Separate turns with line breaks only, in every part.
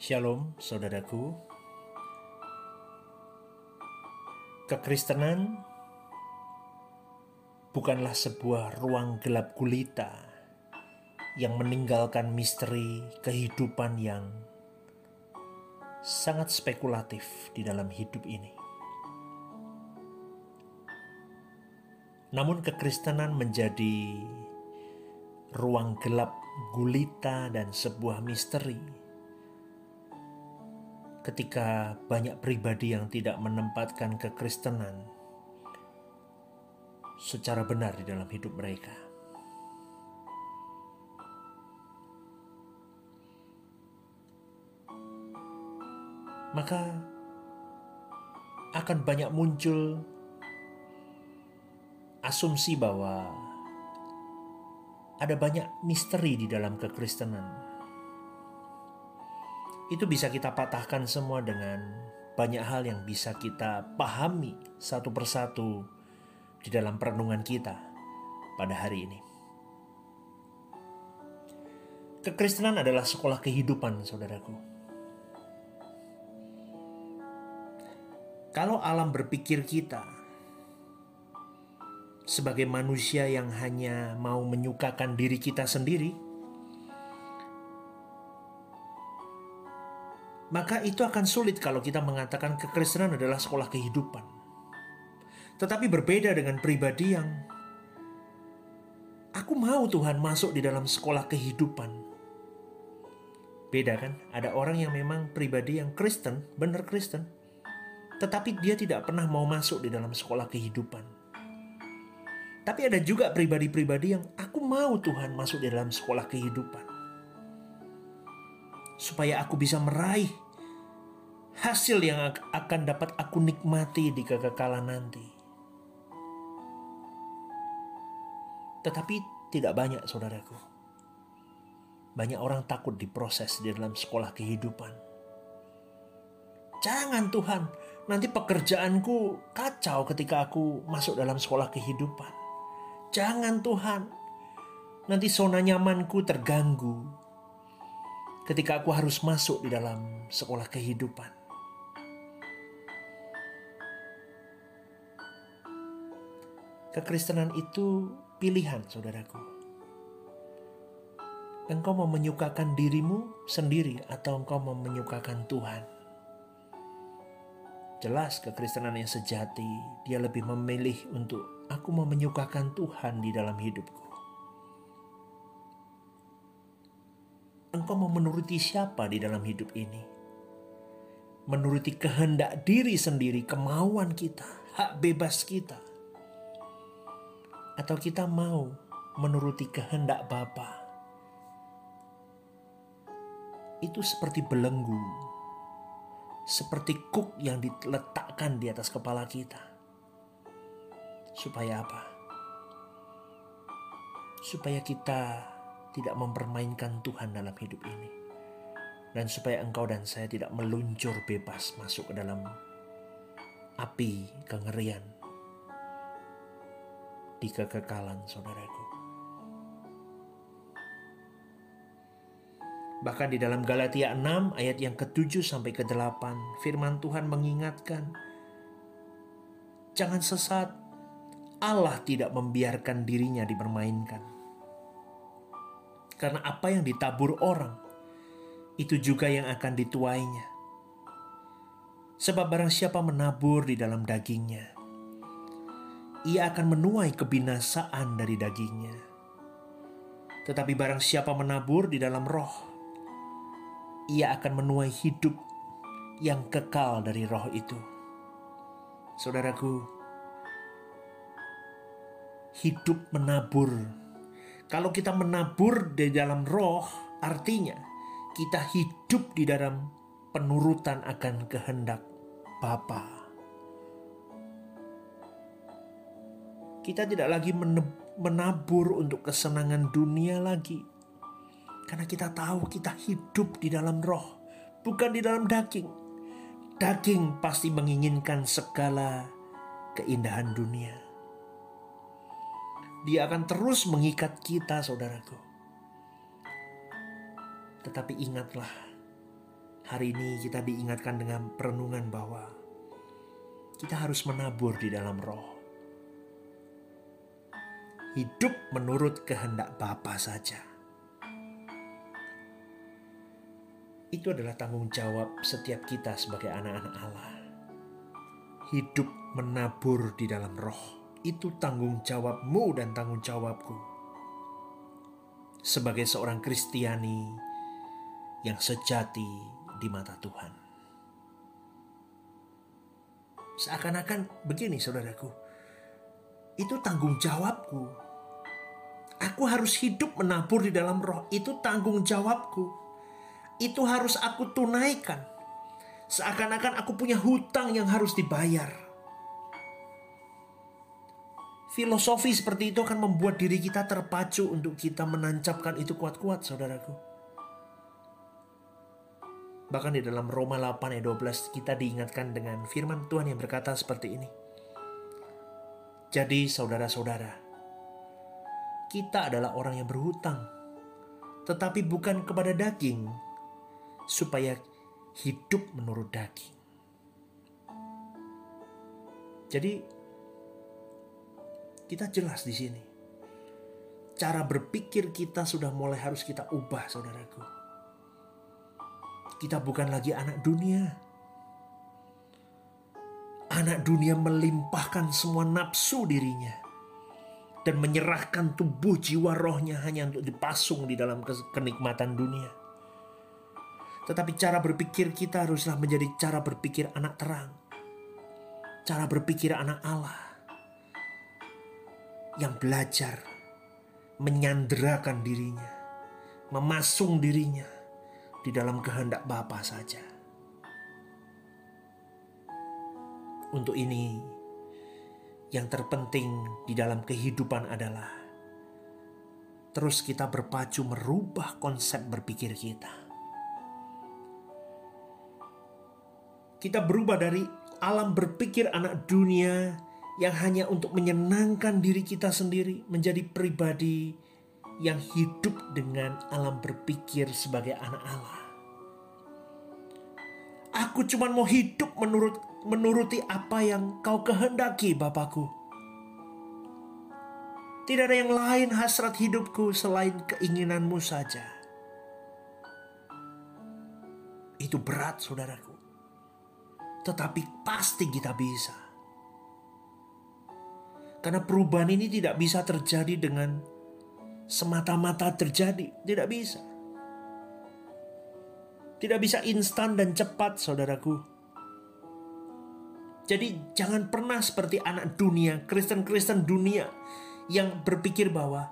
Shalom, saudaraku. Kekristenan bukanlah sebuah ruang gelap gulita yang meninggalkan misteri kehidupan yang sangat spekulatif di dalam hidup ini. Namun, kekristenan menjadi ruang gelap gulita dan sebuah misteri. Ketika banyak pribadi yang tidak menempatkan kekristenan secara benar di dalam hidup mereka. Maka akan banyak muncul asumsi bahwa ada banyak misteri di dalam kekristenan. Itu bisa kita patahkan semua dengan banyak hal yang bisa kita pahami satu persatu di dalam perenungan kita pada hari ini. Kekristenan adalah sekolah kehidupan, saudaraku. Kalau alam berpikir kita sebagai manusia yang hanya mau menyukakan diri kita sendiri, maka itu akan sulit kalau kita mengatakan kekristenan adalah sekolah kehidupan. Tetapi berbeda dengan pribadi yang aku mau Tuhan masuk di dalam sekolah kehidupan. Beda kan? Ada orang yang memang pribadi yang Kristen, benar Kristen, tetapi dia tidak pernah mau masuk di dalam sekolah kehidupan. Tapi ada juga pribadi-pribadi yang aku mau Tuhan masuk di dalam sekolah kehidupan. Supaya aku bisa meraih hasil yang akan dapat aku nikmati di kekekalan nanti. Tetapi tidak banyak saudaraku. Banyak orang takut diproses di dalam sekolah kehidupan. Jangan Tuhan, nanti pekerjaanku kacau ketika aku masuk dalam sekolah kehidupan. Jangan Tuhan, nanti zona nyamanku terganggu ketika aku harus masuk di dalam sekolah kehidupan. Kekristenan itu pilihan, saudaraku. Engkau mau menyukakan dirimu sendiri atau engkau mau menyukakan Tuhan? Jelas kekristenan yang sejati, dia lebih memilih untuk aku mau menyukakan Tuhan di dalam hidupku. Engkau mau menuruti siapa di dalam hidup ini? Menuruti kehendak diri sendiri, kemauan kita, hak bebas kita atau kita mau menuruti kehendak Bapa. Itu seperti belenggu, seperti kuk yang diletakkan di atas kepala kita. Supaya apa? Supaya kita tidak mempermainkan Tuhan dalam hidup ini. Dan supaya engkau dan saya tidak meluncur bebas masuk ke dalam api kengerian di kekekalan saudaraku. Bahkan di dalam Galatia 6 ayat yang ke-7 sampai ke-8 firman Tuhan mengingatkan jangan sesat Allah tidak membiarkan dirinya dipermainkan. Karena apa yang ditabur orang itu juga yang akan dituainya. Sebab barang siapa menabur di dalam dagingnya, ia akan menuai kebinasaan dari dagingnya. Tetapi barang siapa menabur di dalam roh, ia akan menuai hidup yang kekal dari roh itu. Saudaraku, hidup menabur. Kalau kita menabur di dalam roh, artinya kita hidup di dalam penurutan akan kehendak Bapa. Kita tidak lagi menabur untuk kesenangan dunia lagi. Karena kita tahu kita hidup di dalam roh, bukan di dalam daging. Daging pasti menginginkan segala keindahan dunia. Dia akan terus mengikat kita, saudaraku. Tetapi ingatlah, hari ini kita diingatkan dengan perenungan bahwa kita harus menabur di dalam roh. Hidup menurut kehendak Bapa saja. Itu adalah tanggung jawab setiap kita sebagai anak-anak Allah. Hidup menabur di dalam roh. Itu tanggung jawabmu dan tanggung jawabku. Sebagai seorang Kristiani yang sejati di mata Tuhan. Seakan-akan begini saudaraku. Itu tanggung jawabku. Aku harus hidup menabur di dalam roh. Itu tanggung jawabku itu harus aku tunaikan. Seakan-akan aku punya hutang yang harus dibayar. Filosofi seperti itu akan membuat diri kita terpacu untuk kita menancapkan itu kuat-kuat, saudaraku. Bahkan di dalam Roma 8 ayat 12 kita diingatkan dengan firman Tuhan yang berkata seperti ini. Jadi saudara-saudara, kita adalah orang yang berhutang, tetapi bukan kepada daging, supaya hidup menurut daging. Jadi kita jelas di sini. Cara berpikir kita sudah mulai harus kita ubah, saudaraku. Kita bukan lagi anak dunia. Anak dunia melimpahkan semua nafsu dirinya dan menyerahkan tubuh jiwa rohnya hanya untuk dipasung di dalam kenikmatan dunia. Tetapi cara berpikir kita haruslah menjadi cara berpikir anak terang. Cara berpikir anak Allah. Yang belajar menyanderakan dirinya, memasung dirinya di dalam kehendak Bapa saja. Untuk ini, yang terpenting di dalam kehidupan adalah terus kita berpacu merubah konsep berpikir kita kita berubah dari alam berpikir anak dunia yang hanya untuk menyenangkan diri kita sendiri menjadi pribadi yang hidup dengan alam berpikir sebagai anak Allah. Aku cuma mau hidup menurut menuruti apa yang kau kehendaki, Bapakku. Tidak ada yang lain hasrat hidupku selain keinginanmu saja. Itu berat, saudaraku tetapi pasti kita bisa. Karena perubahan ini tidak bisa terjadi dengan semata-mata terjadi, tidak bisa. Tidak bisa instan dan cepat, saudaraku. Jadi jangan pernah seperti anak dunia, Kristen-Kristen dunia yang berpikir bahwa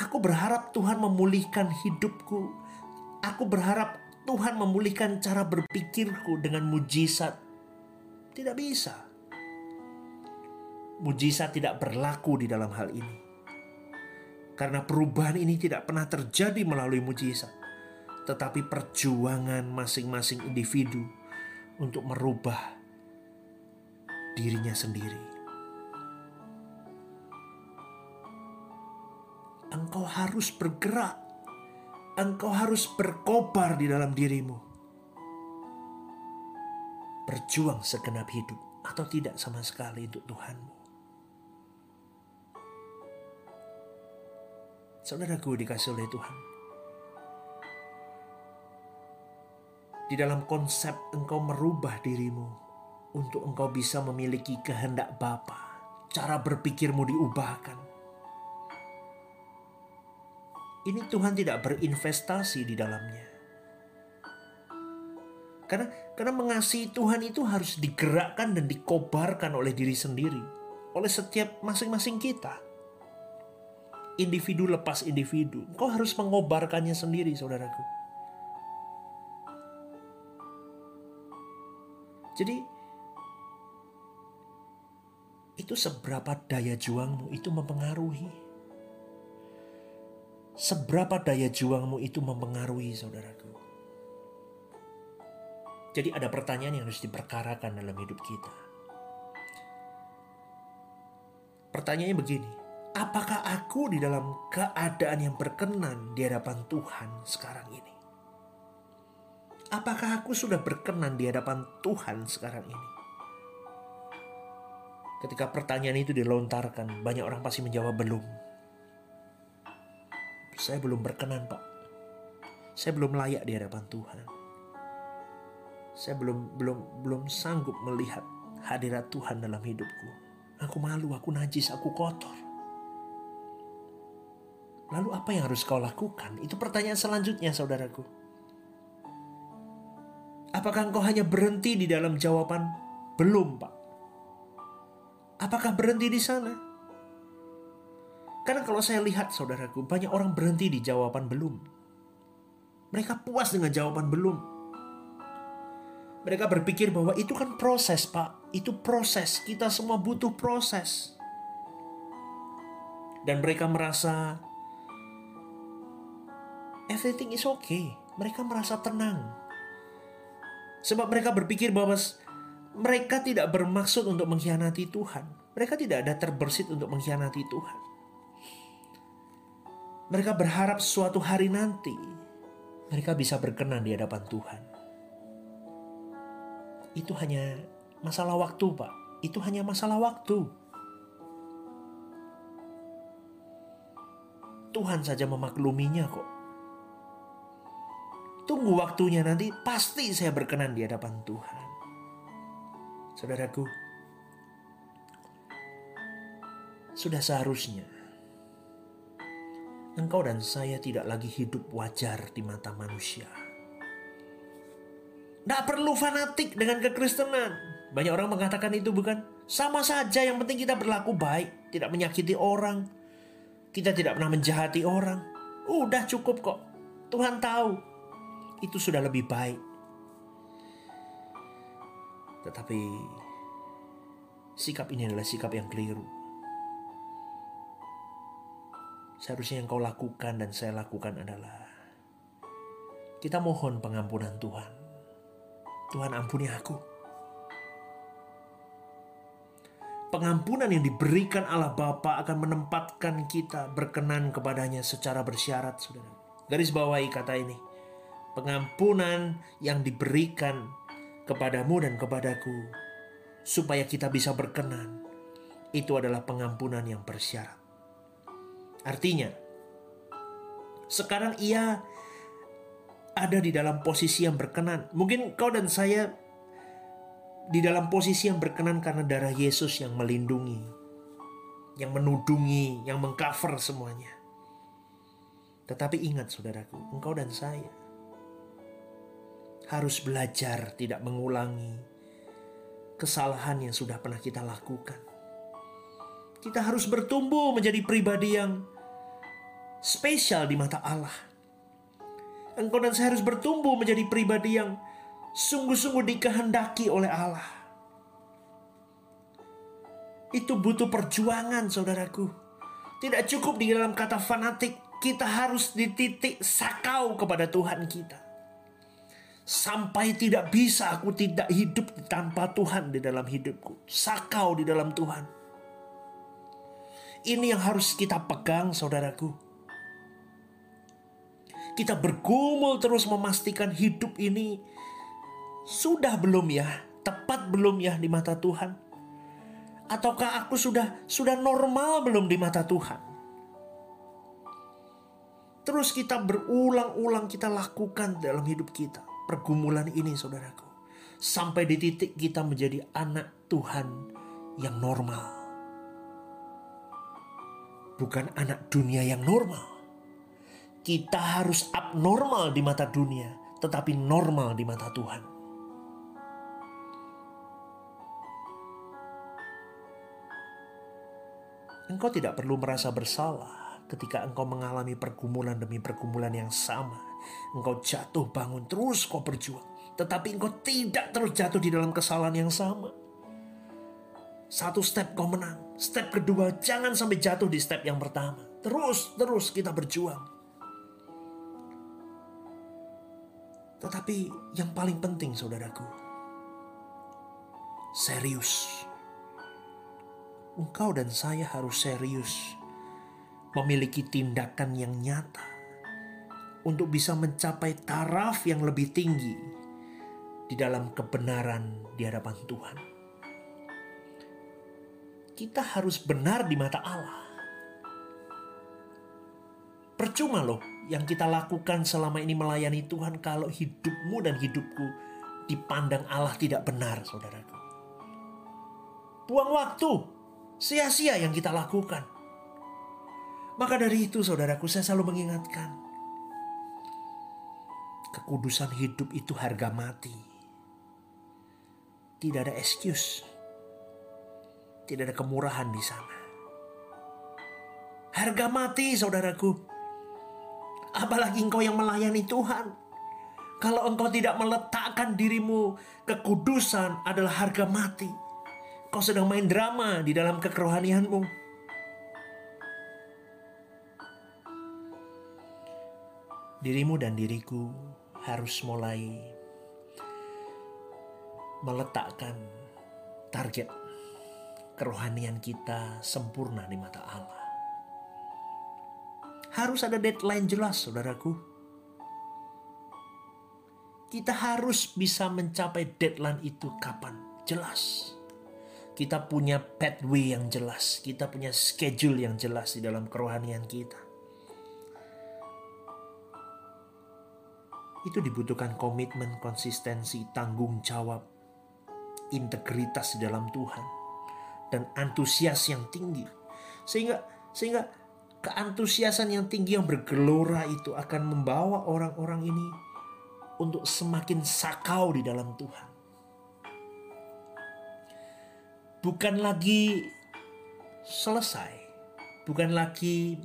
aku berharap Tuhan memulihkan hidupku. Aku berharap Tuhan memulihkan cara berpikirku dengan mujizat. Tidak bisa. Mujizat tidak berlaku di dalam hal ini. Karena perubahan ini tidak pernah terjadi melalui mujizat, tetapi perjuangan masing-masing individu untuk merubah dirinya sendiri. Engkau harus bergerak engkau harus berkobar di dalam dirimu. Berjuang segenap hidup atau tidak sama sekali untuk Tuhanmu. Saudaraku dikasih oleh Tuhan. Di dalam konsep engkau merubah dirimu untuk engkau bisa memiliki kehendak Bapa, cara berpikirmu diubahkan ini Tuhan tidak berinvestasi di dalamnya. Karena karena mengasihi Tuhan itu harus digerakkan dan dikobarkan oleh diri sendiri, oleh setiap masing-masing kita. Individu lepas individu, kau harus mengobarkannya sendiri, saudaraku. Jadi itu seberapa daya juangmu itu mempengaruhi Seberapa daya juangmu itu mempengaruhi saudaraku. Jadi ada pertanyaan yang harus diperkarakan dalam hidup kita. Pertanyaannya begini, apakah aku di dalam keadaan yang berkenan di hadapan Tuhan sekarang ini? Apakah aku sudah berkenan di hadapan Tuhan sekarang ini? Ketika pertanyaan itu dilontarkan, banyak orang pasti menjawab belum. Saya belum berkenan, Pak. Saya belum layak di hadapan Tuhan. Saya belum belum belum sanggup melihat hadirat Tuhan dalam hidupku. Aku malu, aku najis, aku kotor. Lalu apa yang harus kau lakukan? Itu pertanyaan selanjutnya, saudaraku. Apakah engkau hanya berhenti di dalam jawaban belum, Pak? Apakah berhenti di sana? Karena kalau saya lihat saudaraku, banyak orang berhenti di jawaban belum. Mereka puas dengan jawaban belum. Mereka berpikir bahwa itu kan proses, Pak. Itu proses. Kita semua butuh proses. Dan mereka merasa everything is okay. Mereka merasa tenang. Sebab mereka berpikir bahwa mereka tidak bermaksud untuk mengkhianati Tuhan. Mereka tidak ada terbersit untuk mengkhianati Tuhan. Mereka berharap suatu hari nanti mereka bisa berkenan di hadapan Tuhan. Itu hanya masalah waktu, Pak. Itu hanya masalah waktu. Tuhan saja memakluminya kok. Tunggu waktunya nanti pasti saya berkenan di hadapan Tuhan. Saudaraku, sudah seharusnya engkau dan saya tidak lagi hidup wajar di mata manusia. Tidak perlu fanatik dengan kekristenan. Banyak orang mengatakan itu bukan? Sama saja yang penting kita berlaku baik. Tidak menyakiti orang. Kita tidak pernah menjahati orang. Udah cukup kok. Tuhan tahu. Itu sudah lebih baik. Tetapi sikap ini adalah sikap yang keliru. Seharusnya yang kau lakukan dan saya lakukan adalah kita mohon pengampunan Tuhan. Tuhan ampuni aku. Pengampunan yang diberikan Allah Bapa akan menempatkan kita berkenan kepadanya secara bersyarat, saudara. Garis bawahi kata ini. Pengampunan yang diberikan kepadamu dan kepadaku supaya kita bisa berkenan. Itu adalah pengampunan yang bersyarat. Artinya, sekarang ia ada di dalam posisi yang berkenan. Mungkin kau dan saya di dalam posisi yang berkenan karena darah Yesus yang melindungi, yang menudungi, yang mengcover semuanya. Tetapi ingat saudaraku, engkau dan saya harus belajar tidak mengulangi kesalahan yang sudah pernah kita lakukan. Kita harus bertumbuh menjadi pribadi yang spesial di mata Allah. Engkau dan saya harus bertumbuh menjadi pribadi yang sungguh-sungguh dikehendaki oleh Allah. Itu butuh perjuangan, saudaraku. Tidak cukup di dalam kata fanatik, kita harus di titik sakau kepada Tuhan kita. Sampai tidak bisa aku tidak hidup tanpa Tuhan di dalam hidupku. Sakau di dalam Tuhan. Ini yang harus kita pegang, saudaraku. Kita bergumul terus memastikan hidup ini sudah belum ya, tepat belum ya di mata Tuhan? Ataukah aku sudah sudah normal belum di mata Tuhan? Terus kita berulang-ulang kita lakukan dalam hidup kita. Pergumulan ini saudaraku. Sampai di titik kita menjadi anak Tuhan yang normal. Bukan anak dunia yang normal kita harus abnormal di mata dunia, tetapi normal di mata Tuhan. Engkau tidak perlu merasa bersalah ketika engkau mengalami pergumulan demi pergumulan yang sama. Engkau jatuh bangun terus kau berjuang. Tetapi engkau tidak terus jatuh di dalam kesalahan yang sama. Satu step kau menang. Step kedua jangan sampai jatuh di step yang pertama. Terus, terus kita berjuang. Tetapi yang paling penting saudaraku, serius. Engkau dan saya harus serius memiliki tindakan yang nyata untuk bisa mencapai taraf yang lebih tinggi di dalam kebenaran di hadapan Tuhan. Kita harus benar di mata Allah. Percuma loh yang kita lakukan selama ini melayani Tuhan kalau hidupmu dan hidupku dipandang Allah tidak benar, saudaraku. Buang waktu, sia-sia yang kita lakukan. Maka dari itu, saudaraku, saya selalu mengingatkan, kekudusan hidup itu harga mati. Tidak ada excuse, tidak ada kemurahan di sana. Harga mati, saudaraku apalagi engkau yang melayani Tuhan. Kalau engkau tidak meletakkan dirimu kekudusan adalah harga mati. Kau sedang main drama di dalam kekerohanianmu. Dirimu dan diriku harus mulai meletakkan target kerohanian kita sempurna di mata Allah. Harus ada deadline jelas, saudaraku. Kita harus bisa mencapai deadline itu kapan? Jelas. Kita punya pathway yang jelas, kita punya schedule yang jelas di dalam kerohanian kita. Itu dibutuhkan komitmen, konsistensi, tanggung jawab, integritas di dalam Tuhan, dan antusias yang tinggi. Sehingga sehingga keantusiasan yang tinggi yang bergelora itu akan membawa orang-orang ini untuk semakin sakau di dalam Tuhan. Bukan lagi selesai, bukan lagi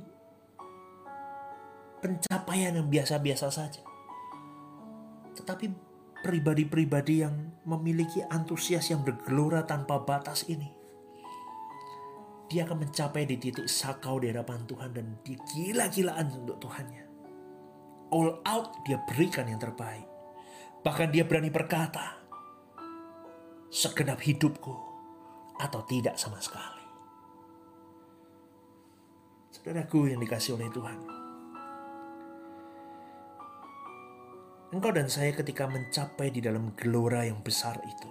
pencapaian yang biasa-biasa saja, tetapi pribadi-pribadi yang memiliki antusias yang bergelora tanpa batas ini dia akan mencapai di titik sakau di hadapan Tuhan dan dia gila-gilaan untuk Tuhannya. All out dia berikan yang terbaik. Bahkan dia berani berkata, segenap hidupku atau tidak sama sekali. Saudaraku yang dikasih oleh Tuhan. Engkau dan saya ketika mencapai di dalam gelora yang besar itu.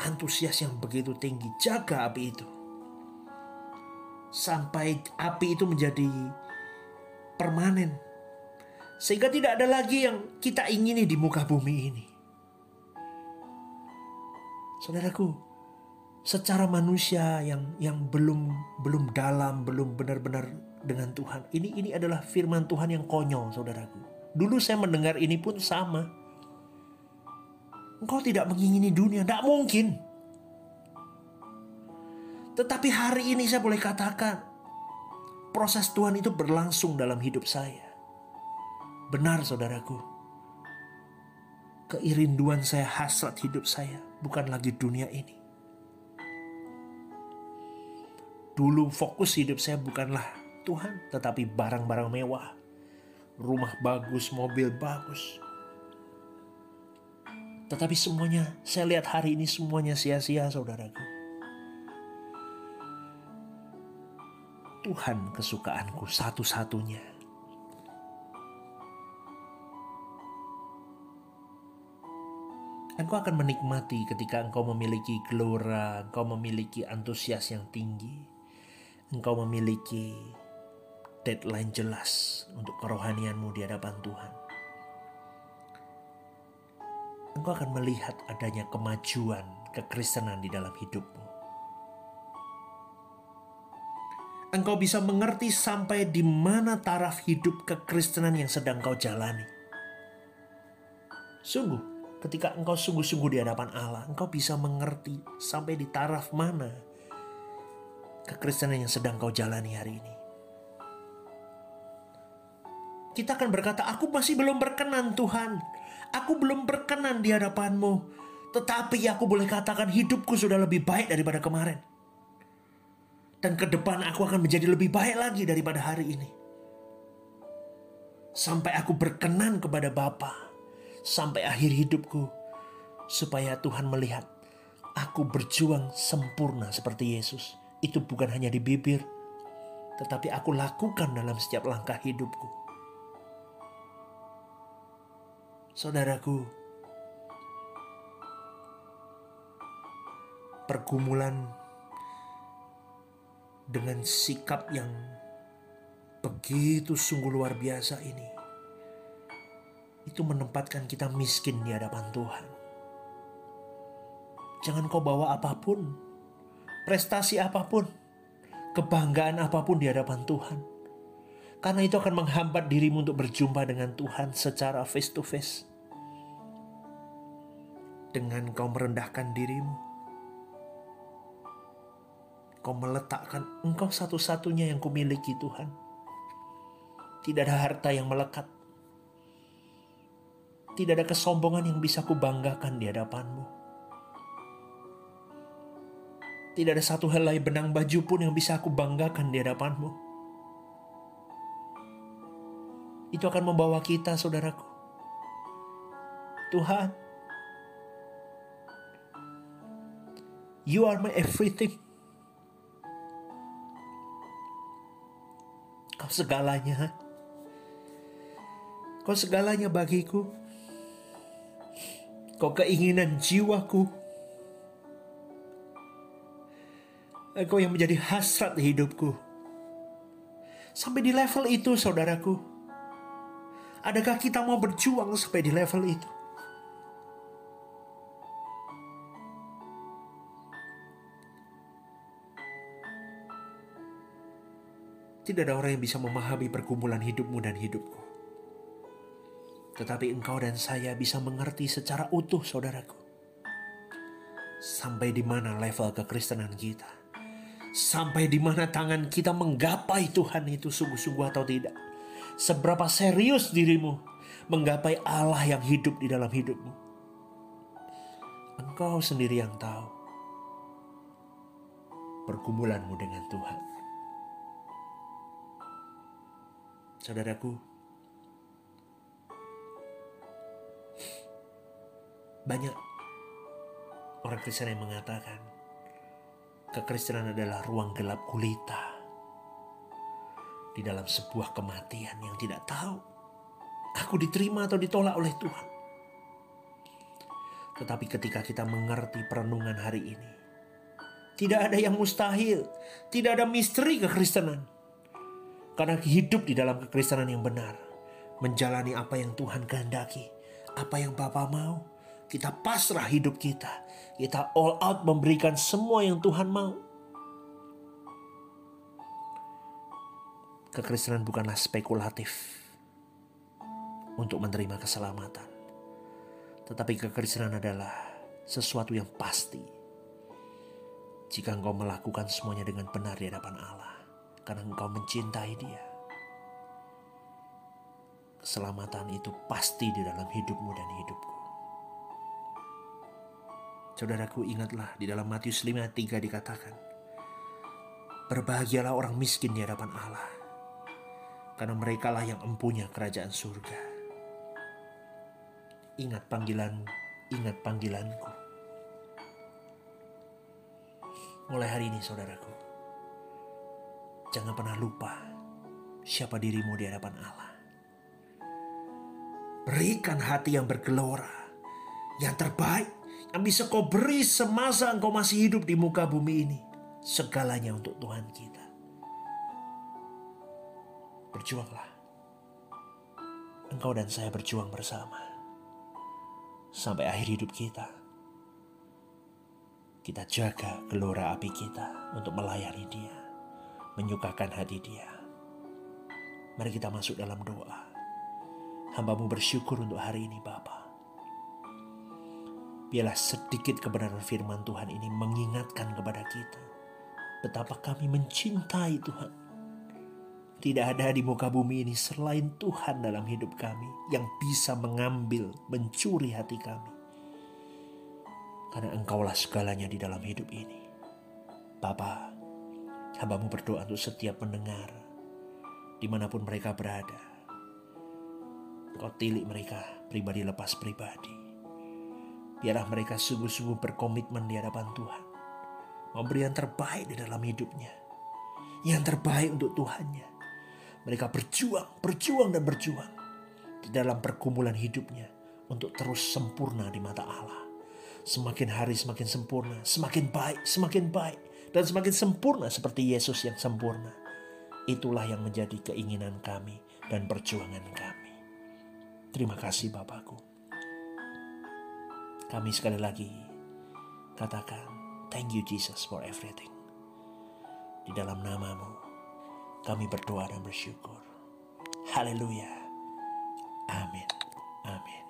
Antusias yang begitu tinggi, jaga api itu sampai api itu menjadi permanen. Sehingga tidak ada lagi yang kita ingini di muka bumi ini. Saudaraku, secara manusia yang yang belum belum dalam, belum benar-benar dengan Tuhan. Ini ini adalah firman Tuhan yang konyol, saudaraku. Dulu saya mendengar ini pun sama. Engkau tidak mengingini dunia, tidak mungkin. Tetapi hari ini saya boleh katakan, proses Tuhan itu berlangsung dalam hidup saya. Benar saudaraku, keirinduan saya, hasrat hidup saya bukan lagi dunia ini. Dulu fokus hidup saya bukanlah Tuhan, tetapi barang-barang mewah, rumah bagus, mobil bagus. Tetapi semuanya, saya lihat hari ini semuanya sia-sia saudaraku. Tuhan kesukaanku satu-satunya. Engkau akan menikmati ketika engkau memiliki gelora, engkau memiliki antusias yang tinggi, engkau memiliki deadline jelas untuk kerohanianmu di hadapan Tuhan. Engkau akan melihat adanya kemajuan kekristenan di dalam hidupmu. engkau bisa mengerti sampai di mana taraf hidup kekristenan yang sedang kau jalani. Sungguh, ketika engkau sungguh-sungguh di hadapan Allah, engkau bisa mengerti sampai di taraf mana kekristenan yang sedang kau jalani hari ini. Kita akan berkata, aku masih belum berkenan Tuhan. Aku belum berkenan di hadapanmu. Tetapi aku boleh katakan hidupku sudah lebih baik daripada kemarin. Dan ke depan aku akan menjadi lebih baik lagi daripada hari ini. Sampai aku berkenan kepada Bapa sampai akhir hidupku supaya Tuhan melihat aku berjuang sempurna seperti Yesus. Itu bukan hanya di bibir, tetapi aku lakukan dalam setiap langkah hidupku. saudaraku, pergumulan dengan sikap yang begitu sungguh luar biasa ini itu menempatkan kita miskin di hadapan Tuhan. Jangan kau bawa apa pun, prestasi apa pun, kebanggaan apa pun di hadapan Tuhan. Karena itu akan menghambat dirimu untuk berjumpa dengan Tuhan secara face to face. Dengan kau merendahkan dirimu, kau meletakkan engkau satu-satunya yang kumiliki Tuhan. Tidak ada harta yang melekat. Tidak ada kesombongan yang bisa kubanggakan di hadapanmu. Tidak ada satu helai benang baju pun yang bisa aku banggakan di hadapanmu. Itu akan membawa kita, saudaraku. Tuhan, You are my everything. Kau segalanya. Kau segalanya bagiku. Kau keinginan jiwaku. Engkau yang menjadi hasrat hidupku. Sampai di level itu, saudaraku. Adakah kita mau berjuang sampai di level itu? Tidak ada orang yang bisa memahami pergumulan hidupmu dan hidupku. Tetapi engkau dan saya bisa mengerti secara utuh, saudaraku. Sampai di mana level kekristenan kita. Sampai di mana tangan kita menggapai Tuhan itu sungguh-sungguh atau tidak. Seberapa serius dirimu menggapai Allah yang hidup di dalam hidupmu. Engkau sendiri yang tahu pergumulanmu dengan Tuhan. saudaraku. Banyak orang Kristen yang mengatakan kekristenan adalah ruang gelap gulita di dalam sebuah kematian yang tidak tahu aku diterima atau ditolak oleh Tuhan. Tetapi ketika kita mengerti perenungan hari ini, tidak ada yang mustahil, tidak ada misteri kekristenan. Karena hidup di dalam kekristenan yang benar. Menjalani apa yang Tuhan kehendaki. Apa yang Bapa mau. Kita pasrah hidup kita. Kita all out memberikan semua yang Tuhan mau. Kekristenan bukanlah spekulatif untuk menerima keselamatan. Tetapi kekristenan adalah sesuatu yang pasti. Jika engkau melakukan semuanya dengan benar di hadapan Allah karena engkau mencintai dia. Keselamatan itu pasti di dalam hidupmu dan hidupku. Saudaraku ingatlah di dalam Matius 5 ayat 3 dikatakan, Berbahagialah orang miskin di hadapan Allah, karena merekalah yang empunya kerajaan surga. Ingat panggilanmu, ingat panggilanku. Mulai hari ini saudaraku, Jangan pernah lupa siapa dirimu di hadapan Allah. Berikan hati yang bergelora, yang terbaik, yang bisa kau beri semasa engkau masih hidup di muka bumi ini. Segalanya untuk Tuhan kita. Berjuanglah. Engkau dan saya berjuang bersama. Sampai akhir hidup kita. Kita jaga gelora api kita untuk melayani dia menyukakan hati dia. Mari kita masuk dalam doa. Hambamu bersyukur untuk hari ini Bapa. Biarlah sedikit kebenaran firman Tuhan ini mengingatkan kepada kita. Betapa kami mencintai Tuhan. Tidak ada di muka bumi ini selain Tuhan dalam hidup kami yang bisa mengambil, mencuri hati kami. Karena engkaulah segalanya di dalam hidup ini. Bapak, Hambamu berdoa untuk setiap pendengar, di mana pun mereka berada. Kau tilik mereka pribadi lepas pribadi. Biarlah mereka sungguh-sungguh berkomitmen di hadapan Tuhan. Memberi yang terbaik di dalam hidupnya. Yang terbaik untuk Tuhannya. Mereka berjuang, berjuang dan berjuang. Di dalam pergumulan hidupnya. Untuk terus sempurna di mata Allah. semakin hari semakin sempurna, semakin baik, semakin baik, dan semakin sempurna seperti Yesus yang sempurna. Itulah yang menjadi keinginan kami dan perjuangan kami. Terima kasih Bapakku. Kami sekali lagi katakan, thank you Jesus for everything. Di dalam namamu, kami berdoa dan bersyukur. Haleluya. Amin. Amin.